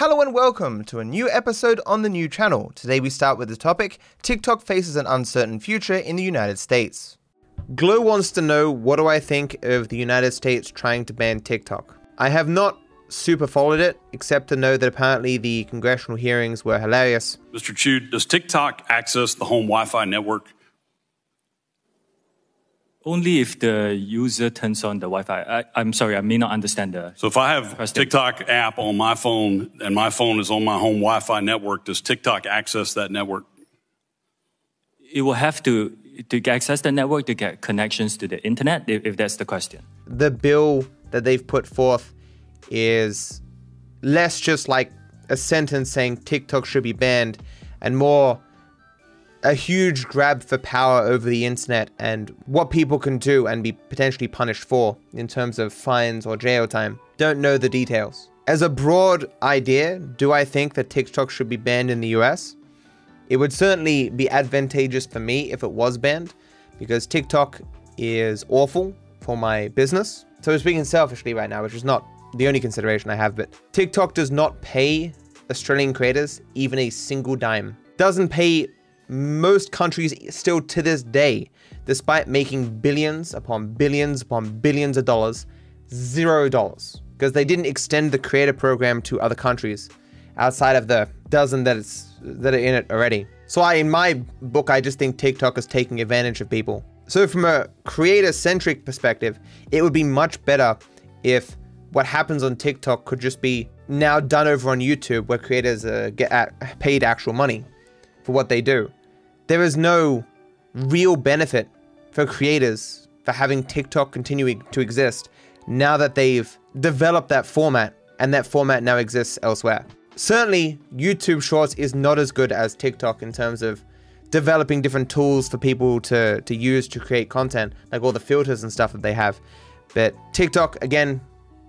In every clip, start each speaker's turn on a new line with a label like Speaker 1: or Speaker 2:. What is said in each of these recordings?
Speaker 1: Hello and welcome to a new episode on the new channel. Today we start with the topic TikTok faces an uncertain future in the United States. Glow wants to know what do I think of the United States trying to ban TikTok. I have not super followed it, except to know that apparently the congressional hearings were hilarious.
Speaker 2: Mr. Chew, does TikTok access the home Wi Fi network?
Speaker 3: Only if the user turns on the Wi-Fi. I, am sorry, I may not understand the.
Speaker 2: So if I have question. TikTok app on my phone and my phone is on my home Wi-Fi network, does TikTok access that network?
Speaker 3: It will have to to access the network to get connections to the internet, if, if that's the question.
Speaker 1: The bill that they've put forth is less just like a sentence saying TikTok should be banned and more a huge grab for power over the internet and what people can do and be potentially punished for in terms of fines or jail time. Don't know the details. As a broad idea, do I think that TikTok should be banned in the US? It would certainly be advantageous for me if it was banned because TikTok is awful for my business. So I'm speaking selfishly right now, which is not the only consideration I have, but TikTok does not pay Australian creators even a single dime. Doesn't pay most countries still to this day, despite making billions upon billions upon billions of dollars, zero dollars. Because they didn't extend the creator program to other countries outside of the dozen that it's that are in it already. So I in my book I just think TikTok is taking advantage of people. So from a creator-centric perspective, it would be much better if what happens on TikTok could just be now done over on YouTube where creators uh, get paid actual money for what they do. There is no real benefit for creators for having TikTok continuing to exist now that they've developed that format and that format now exists elsewhere. Certainly, YouTube Shorts is not as good as TikTok in terms of developing different tools for people to, to use to create content, like all the filters and stuff that they have. But TikTok, again,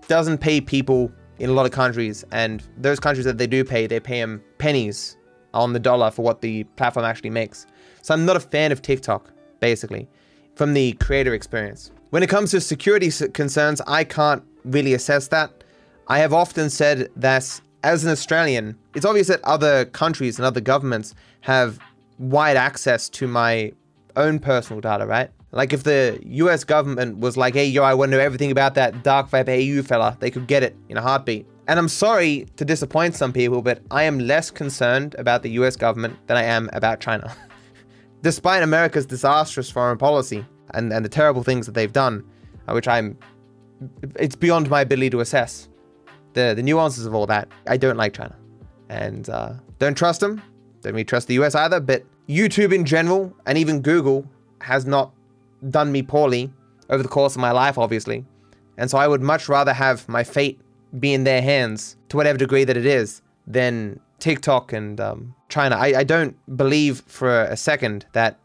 Speaker 1: doesn't pay people in a lot of countries, and those countries that they do pay, they pay them pennies on the dollar for what the platform actually makes. So I'm not a fan of TikTok, basically, from the creator experience. When it comes to security concerns, I can't really assess that. I have often said that as an Australian, it's obvious that other countries and other governments have wide access to my own personal data, right? Like if the US government was like, hey, yo, I want to know everything about that DarkViperAU fella, they could get it in a heartbeat. And I'm sorry to disappoint some people, but I am less concerned about the US government than I am about China. Despite America's disastrous foreign policy and, and the terrible things that they've done, uh, which I'm, it's beyond my ability to assess the, the nuances of all that. I don't like China and uh, don't trust them. Don't really trust the US either, but YouTube in general and even Google has not done me poorly over the course of my life, obviously. And so I would much rather have my fate be in their hands to whatever degree that it is than TikTok and um, China. I, I, don't believe for a second that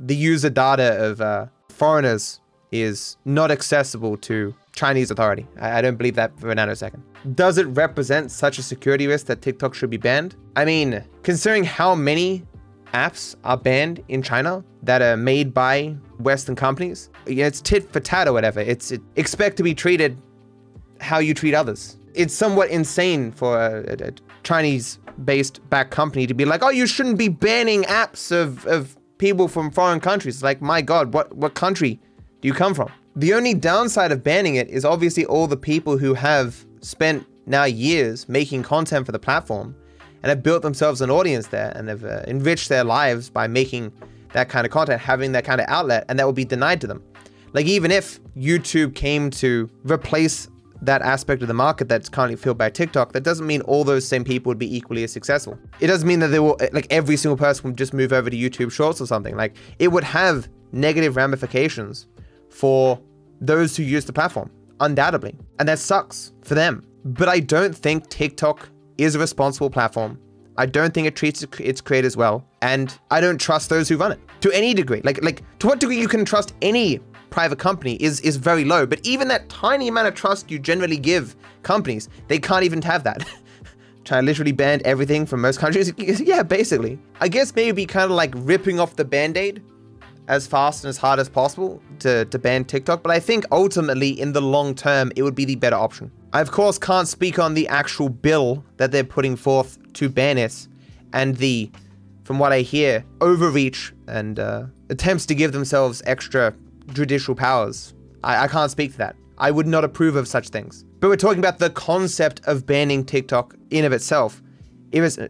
Speaker 1: the user data of uh, foreigners is not accessible to Chinese authority. I, I don't believe that for a nanosecond. Does it represent such a security risk that TikTok should be banned? I mean, considering how many apps are banned in China that are made by Western companies, it's tit for tat or whatever. It's it, expect to be treated how you treat others. It's somewhat insane for a, a Chinese-based back company to be like, oh, you shouldn't be banning apps of, of people from foreign countries. Like, my God, what, what country do you come from? The only downside of banning it is obviously all the people who have spent now years making content for the platform and have built themselves an audience there and have uh, enriched their lives by making that kind of content, having that kind of outlet, and that will be denied to them. Like, even if YouTube came to replace that aspect of the market that's currently filled by TikTok, that doesn't mean all those same people would be equally as successful. It doesn't mean that they will, eh, like every single person would just move over to YouTube Shorts or something. Like it would have negative ramifications for those who use the platform, undoubtedly. And that sucks for them. But I don't think TikTok is a responsible platform. I don't think it treats its creators well, and I don't trust those who run it to any degree. Like, like to what degree you can trust any private company is is very low. But even that tiny amount of trust you generally give companies, they can't even have that. China literally banned everything from most countries. yeah, basically. I guess maybe kind of like ripping off the band-aid as fast and as hard as possible to, to ban TikTok. But I think ultimately in the long term, it would be the better option. I, of course, can't speak on the actual bill that they're putting forth to ban it and the, from what I hear, overreach and uh, attempts to give themselves extra judicial powers. I, I can't speak to that. I would not approve of such things. But we're talking about the concept of banning TikTok in of itself. It was uh,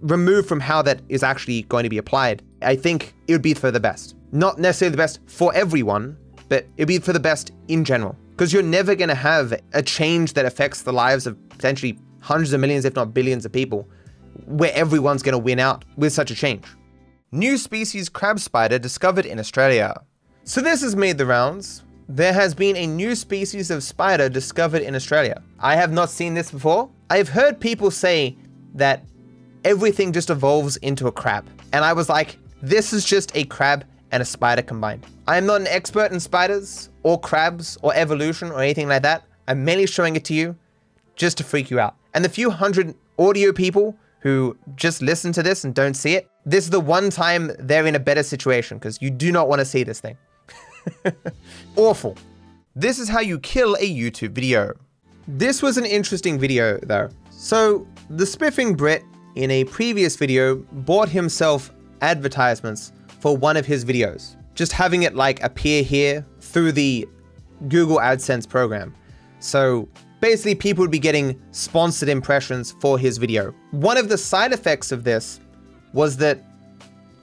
Speaker 1: removed from how that is actually going to be applied. I think it would be for the best. Not necessarily the best for everyone, but it'd be for the best in general. Because you're never going to have a change that affects the lives of potentially hundreds of millions, if not billions of people, where everyone's going to win out with such a change. New species crab spider discovered in Australia. So this has made the rounds. There has been a new species of spider discovered in Australia. I have not seen this before. I've heard people say that everything just evolves into a crab. And I was like, this is just a crab and a spider combined. I am not an expert in spiders or crabs or evolution or anything like that. I'm merely showing it to you just to freak you out. And the few hundred audio people who just listen to this and don't see it, this is the one time they're in a better situation because you do not want to see this thing. Awful. This is how you kill a YouTube video. This was an interesting video though. So, the Spiffing Brit in a previous video bought himself advertisements for one of his videos. Just having it like appear here through the Google AdSense program. So basically people would be getting sponsored impressions for his video. One of the side effects of this was that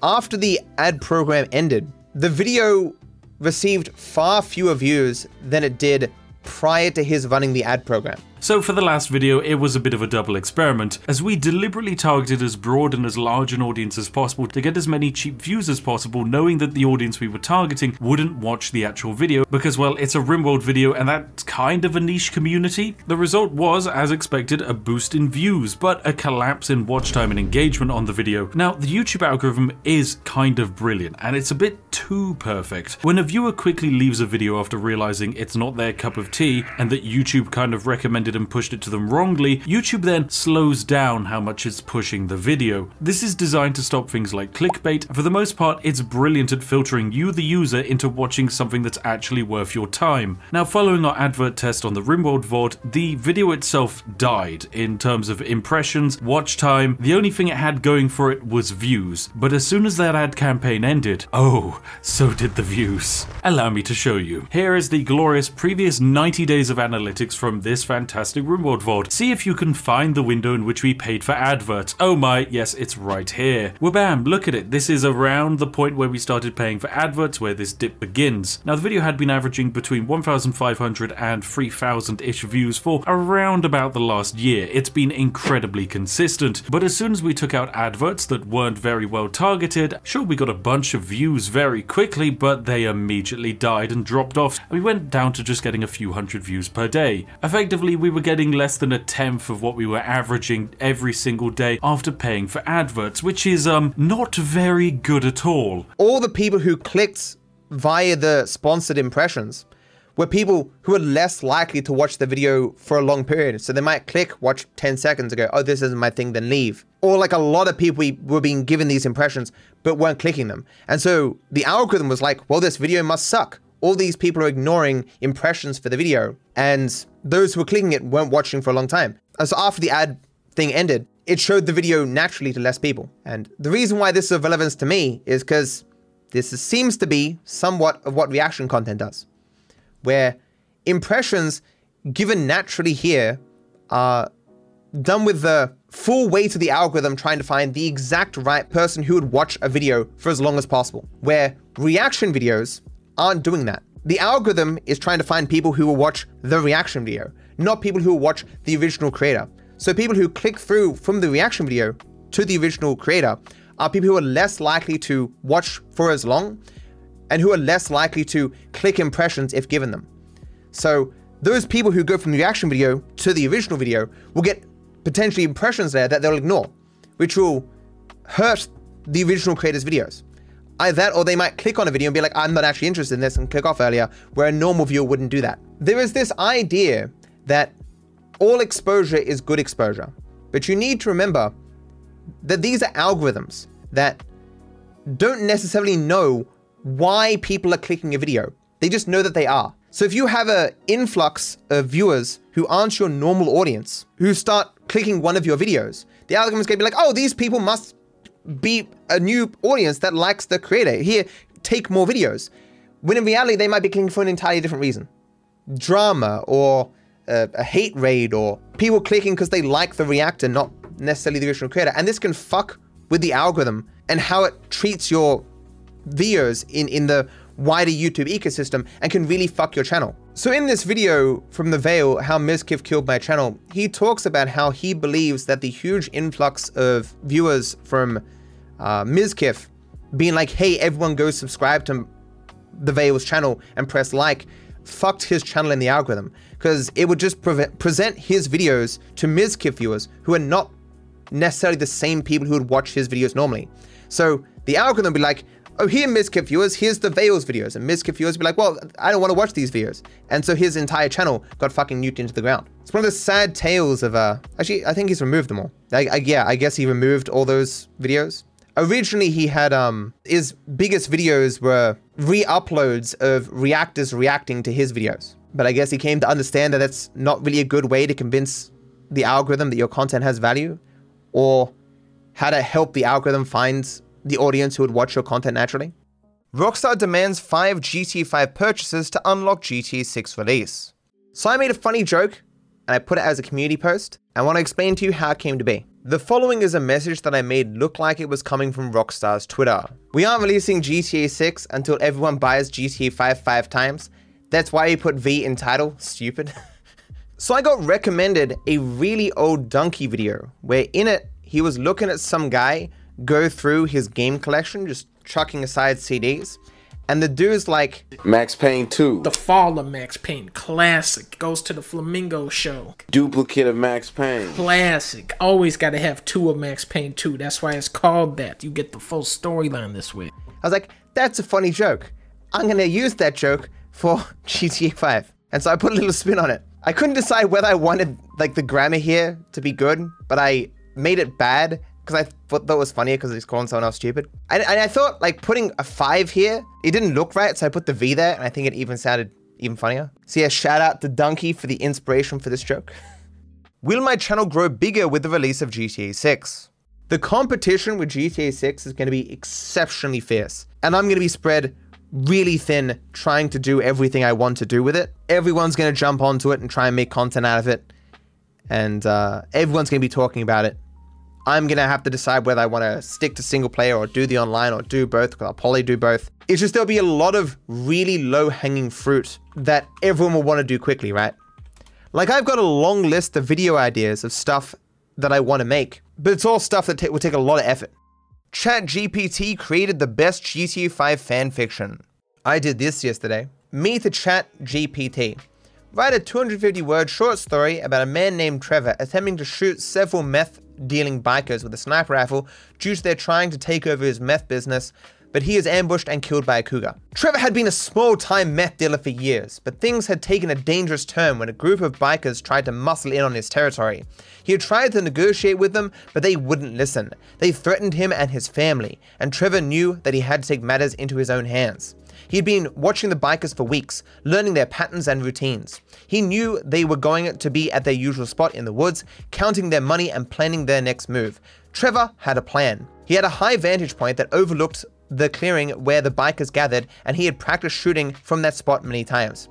Speaker 1: after the ad program ended, the video received far fewer views than it did prior to his running the ad program.
Speaker 4: So for the last video, it was a bit of a double experiment, as we deliberately targeted as broad and as large an audience as possible to get as many cheap views as possible, knowing that the audience we were targeting wouldn't watch the actual video, because well, it's a RimWorld video and that's kind of a niche community. The result was, as expected, a boost in views, but a collapse in watch time and engagement on the video. Now, the YouTube algorithm is kind of brilliant, and it's a bit too perfect. When a viewer quickly leaves a video after realizing it's not their cup of tea, and that YouTube kind of recommended and pushed it to them wrongly, YouTube then slows down how much it's pushing the video. This is designed to stop things like clickbait. For the most part, it's brilliant at filtering you, the user, into watching something that's actually worth your time. Now, following our advert test on the RimWorld VOD, the video itself died in terms of impressions, watch time. The only thing it had going for it was views. But as soon as that ad campaign ended, oh, so did the views. Allow me to show you. Here is the glorious previous 90 days of analytics from this fantastic fantastic RimWorld VOD. See if you can find the window in which we paid for adverts. Oh my, yes, it's right here. Wabam, look at it. This is around the point where we started paying for adverts where this dip begins. Now the video had been averaging between 1,500 and 3,000-ish views for around about the last year. It's been incredibly consistent, but as soon as we took out adverts that weren't very well targeted, sure we got a bunch of views very quickly, but they immediately died and dropped off. We went down to just getting a few hundred views per day. Effectively, we we were getting less than a tenth of what we were averaging every single day after paying for adverts, which is um not very good at all.
Speaker 1: All the people who clicked via the sponsored impressions were people who are less likely to watch the video for a long period. So they might click, watch 10 seconds and go, oh, this isn't my thing, then leave. Or like a lot of people were being given these impressions, but weren't clicking them. And so the algorithm was like, well, this video must suck all these people are ignoring impressions for the video, and those who were clicking it weren't watching for a long time. And so after the ad thing ended, it showed the video naturally to less people. And the reason why this is of relevance to me is because this seems to be somewhat of what reaction content does, where impressions given naturally here are done with the full weight of the algorithm trying to find the exact right person who would watch a video for as long as possible. Where reaction videos aren't doing that. The algorithm is trying to find people who will watch the reaction video, not people who will watch the original creator. So people who click through from the reaction video to the original creator are people who are less likely to watch for as long and who are less likely to click impressions if given them. So those people who go from the reaction video to the original video will get potentially impressions there that they'll ignore, which will hurt the original creator's videos. Either that or they might click on a video and be like, I'm not actually interested in this and click off earlier, where a normal viewer wouldn't do that. There is this idea that all exposure is good exposure. But you need to remember that these are algorithms that don't necessarily know why people are clicking a video. They just know that they are. So if you have an influx of viewers who aren't your normal audience who start clicking one of your videos. The algorithm is gonna be like, oh, these people must be a new audience that likes the creator. Here, take more videos. When in reality, they might be clicking for an entirely different reason drama or a, a hate raid or people clicking because they like the reactor, not necessarily the original creator. And this can fuck with the algorithm and how it treats your videos in, in the wider YouTube ecosystem and can really fuck your channel. So in this video from The Veil, How Mizkif Killed My Channel, he talks about how he believes that the huge influx of viewers from uh, being like, hey, everyone go subscribe to The Veil's channel and press like, fucked his channel in the algorithm because it would just pre- present his videos to Mizkif viewers who are not necessarily the same people who would watch his videos normally. So the algorithm would be like, oh, here, Mizkif viewers, here's the Veils videos. And Mizkif viewers would be like, well, I don't want to watch these videos. And so his entire channel got fucking nuked into the ground. It's one of the sad tales of, uh, actually, I think he's removed them all. I, I, yeah, I guess he removed all those videos. Originally, he had, um, his biggest videos were re-uploads of reactors reacting to his videos. But I guess he came to understand that that's not really a good way to convince the algorithm that your content has value or how to help the algorithm find the audience who would watch your content naturally. Rockstar demands 5 GTA 5 purchases to unlock GTA 6 release. So I made a funny joke and I put it as a community post. I want to explain to you how it came to be. The following is a message that I made look like it was coming from Rockstar's Twitter. We aren't releasing GTA 6 until everyone buys GTA 5 five times. That's why you put V in title, stupid. so I got recommended a really old Dunkey video where in it he was looking at some guy go through his game collection, just chucking aside CDs. And the dude's like,
Speaker 5: Max Payne 2.
Speaker 6: The Fall of Max Payne, classic. Goes to the Flamingo show.
Speaker 5: Duplicate of Max Payne.
Speaker 6: Classic. Always got to have two of Max Payne 2. That's why it's called that. You get the full storyline this way.
Speaker 1: I was like, that's a funny joke. I'm going to use that joke for GTA 5. And so I put a little spin on it. I couldn't decide whether I wanted like the grammar here to be good, but I made it bad because I thought that was funnier because he's calling someone else stupid. And, and, I thought like putting a five here, it didn't look right, so I put the V there, and I think it even sounded even funnier. So yeah, shout out to Dunkey for the inspiration for this joke. Will my channel grow bigger with the release of GTA 6? The competition with GTA 6 is going to be exceptionally fierce, and I'm going to be spread really thin trying to do everything I want to do with it. Everyone's going to jump onto it and try and make content out of it, and uh, everyone's going to be talking about it. I'm gonna have to decide whether I want to stick to single player or do the online or do both because I'll probably do both. It's just there'll be a lot of really low hanging fruit that everyone will want to do quickly, right? Like I've got a long list of video ideas of stuff that I want to make, but it's all stuff that t- will take a lot of effort. ChatGPT created the best GTA 5 fan fiction. I did this yesterday. Meet the ChatGPT. Write a 250 word short story about a man named Trevor attempting to shoot several meth dealing bikers with a sniper rifle due to their trying to take over his meth business, but he is ambushed and killed by a cougar. Trevor had been a small time meth dealer for years, but things had taken a dangerous turn when a group of bikers tried to muscle in on his territory. He had tried to negotiate with them, but they wouldn't listen. They threatened him and his family, and Trevor knew that he had to take matters into his own hands. He had been watching the bikers for weeks, learning their patterns and routines. He knew they were going to be at their usual spot in the woods, counting their money and planning their next move. Trevor had a plan. He had a high vantage point that overlooked the clearing where the bikers gathered, and he had practiced shooting from that spot many times.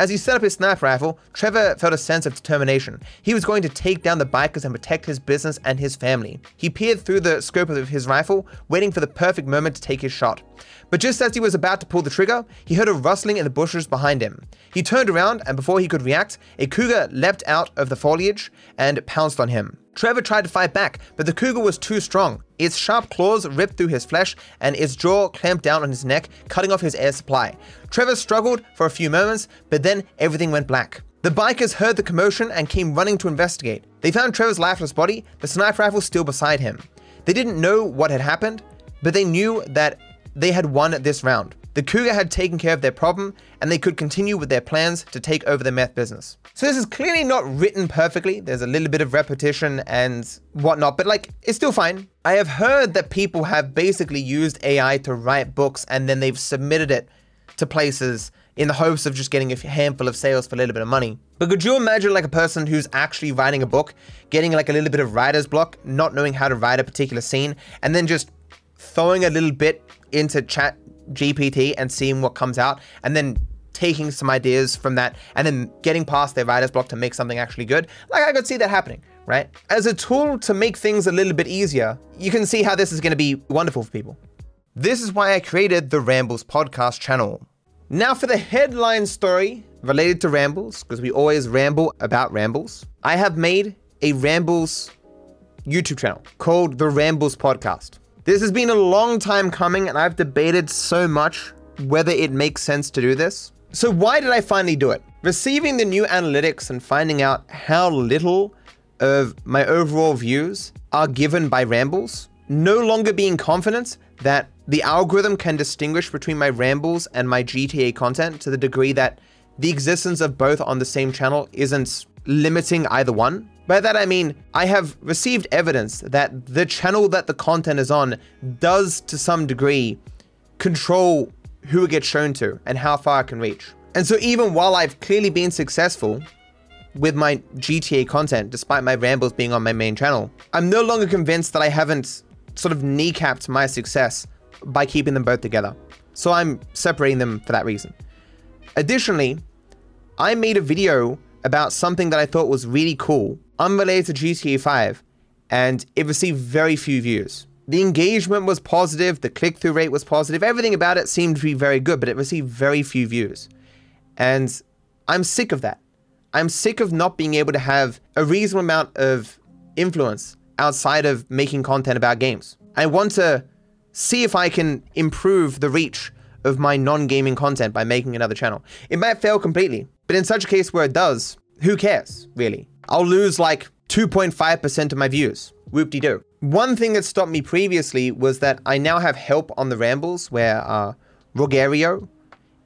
Speaker 1: As he set up his sniper rifle, Trevor felt a sense of determination. He was going to take down the bikers and protect his business and his family. He peered through the scope of his rifle, waiting for the perfect moment to take his shot. But just as he was about to pull the trigger, he heard a rustling in the bushes behind him. He turned around, and before he could react, a cougar leapt out of the foliage and pounced on him. Trevor tried to fight back, but the cougar was too strong. Its sharp claws ripped through his flesh, and its jaw clamped down on his neck, cutting off his air supply. Trevor struggled for a few moments, but then everything went black. The bikers heard the commotion and came running to investigate. They found Trevor's lifeless body, the sniper rifle still beside him. They didn't know what had happened, but they knew that they had won this round. The Cougar had taken care of their problem, and they could continue with their plans to take over the meth business. So this is clearly not written perfectly. There's a little bit of repetition and whatnot, but like, it's still fine. I have heard that people have basically used AI to write books and then they've submitted it to places in the hopes of just getting a handful of sales for a little bit of money. But could you imagine like a person who's actually writing a book, getting like a little bit of writer's block, not knowing how to write a particular scene, and then just throwing a little bit into chat GPT and seeing what comes out, and then taking some ideas from that and then getting past their writer's block to make something actually good. Like I could see that happening, right? As a tool to make things a little bit easier, you can see how this is going to be wonderful for people. This is why I created the Rambles podcast channel. Now for the headline story related to Rambles, because we always ramble about Rambles, I have made a Rambles YouTube channel called the Rambles Podcast. This has been a long time coming and I've debated so much whether it makes sense to do this. So why did I finally do it? Receiving the new analytics and finding out how little of my overall views are given by rambles, no longer being confident that the algorithm can distinguish between my rambles and my GTA content to the degree that the existence of both on the same channel isn't limiting either one. By that I mean, I have received evidence that the channel that the content is on does to some degree control who it gets shown to and how far it can reach. And so even while I've clearly been successful with my GTA content, despite my rambles being on my main channel, I'm no longer convinced that I haven't sort of kneecapped my success by keeping them both together. So I'm separating them for that reason. Additionally, I made a video about something that I thought was really cool, unrelated to GTA 5, and it received very few views. The engagement was positive, the click through rate was positive, everything about it seemed to be very good, but it received very few views. And I'm sick of that. I'm sick of not being able to have a reasonable amount of influence outside of making content about games. I want to see if I can improve the reach of my non gaming content by making another channel. It might fail completely, but in such a case where it does, who cares, really? I'll lose like 2.5% of my views. Whoop de doo. One thing that stopped me previously was that I now have help on the rambles where uh, Rogerio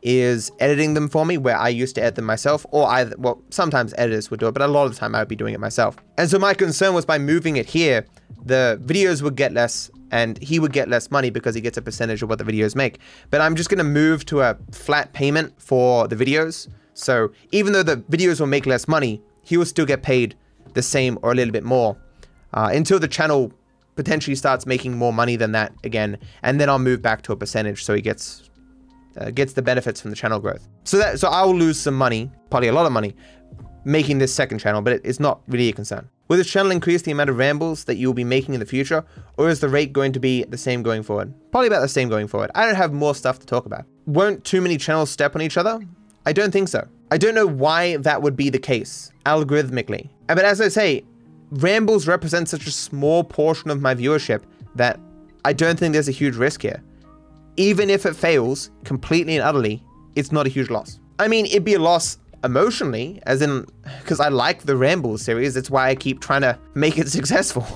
Speaker 1: is editing them for me, where I used to edit them myself, or I, well, sometimes editors would do it, but a lot of the time I would be doing it myself. And so my concern was by moving it here, the videos would get less and he would get less money because he gets a percentage of what the videos make. But I'm just going to move to a flat payment for the videos. So even though the videos will make less money, he will still get paid the same or a little bit more uh, until the channel potentially starts making more money than that again, and then I'll move back to a percentage so he gets uh, gets the benefits from the channel growth. So that so I will lose some money, probably a lot of money, making this second channel, but it, it's not really a concern. Will this channel increase the amount of rambles that you will be making in the future, or is the rate going to be the same going forward? Probably about the same going forward. I don't have more stuff to talk about. Won't too many channels step on each other? I don't think so. I don't know why that would be the case, algorithmically. But as I say, rambles represent such a small portion of my viewership that I don't think there's a huge risk here. Even if it fails completely and utterly, it's not a huge loss. I mean, it'd be a loss emotionally, as in, because I like the Rambles series, it's why I keep trying to make it successful.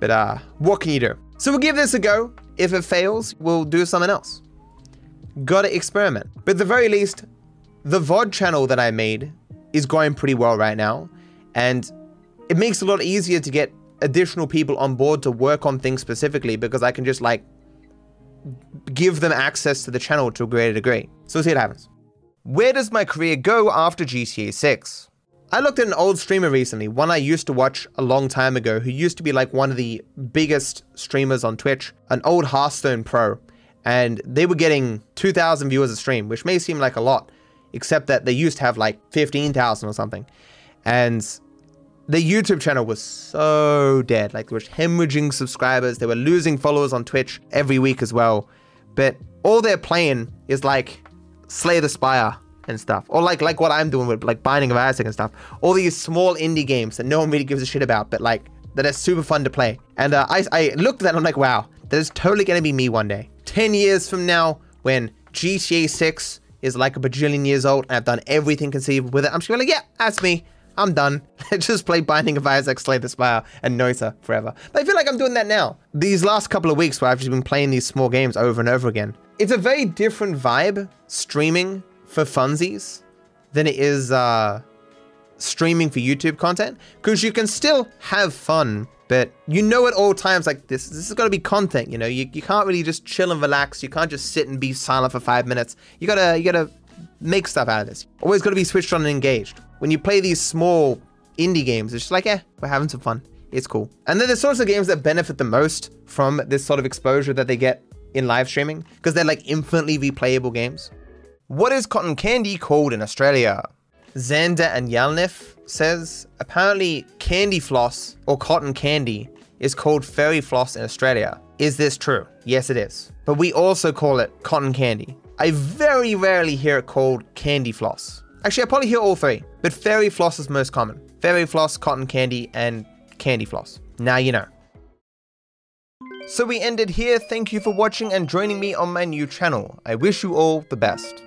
Speaker 1: but uh, what can you do? So we'll give this a go. If it fails, we'll do something else. Gotta experiment. But at the very least, the VOD channel that I made is going pretty well right now. And it makes it a lot easier to get additional people on board to work on things specifically because I can just like give them access to the channel to a greater degree. So we'll see what happens. Where does my career go after GTA 6? I looked at an old streamer recently, one I used to watch a long time ago, who used to be like one of the biggest streamers on Twitch, an old Hearthstone pro, and they were getting 2,000 viewers a stream, which may seem like a lot, except that they used to have like 15,000 or something. And the YouTube channel was so dead. Like, they were hemorrhaging subscribers. They were losing followers on Twitch every week as well. But all they're playing is like Slay the Spire and stuff. Or like like what I'm doing with like Binding of Isaac and stuff. All these small indie games that no one really gives a shit about, but like that are super fun to play. And uh, I, I looked at that and I'm like, wow, that is totally to be me one day. 10 years from now, when GTA 6 is like a bajillion years old and I've done everything conceivable with it, I'm just like, yeah, that's me. I'm done. Let's just play Binding of Isaac, Slay the Spire, and Noita forever. But I feel like I'm doing that now. These last couple of weeks where I've just been playing these small games over and over again. It's a very different vibe streaming for funsies than it is uh, streaming for YouTube content because you can still have fun, but you know at all times like this this is got to be content. You know, you, you can't really just chill and relax. You can't just sit and be silent for five minutes. You gotta you gotta make stuff out of this. Always got to be switched on and engaged. When you play these small indie games, it's just like, eh, we're having some fun. It's cool. And then the sorts of games that benefit the most from this sort of exposure that they get in live streaming, because they're like infinitely replayable games. What is cotton candy called in Australia? Xander and Yalnif says apparently candy floss or cotton candy is called fairy floss in Australia. Is this true? Yes, it is. But we also call it cotton candy. I very rarely hear it called candy floss. Actually, I probably hear all three, but fairy floss is most common. Fairy floss, cotton candy, and candy floss. Now you know. So we ended here. Thank you for watching and joining me on my new channel. I wish you all the best.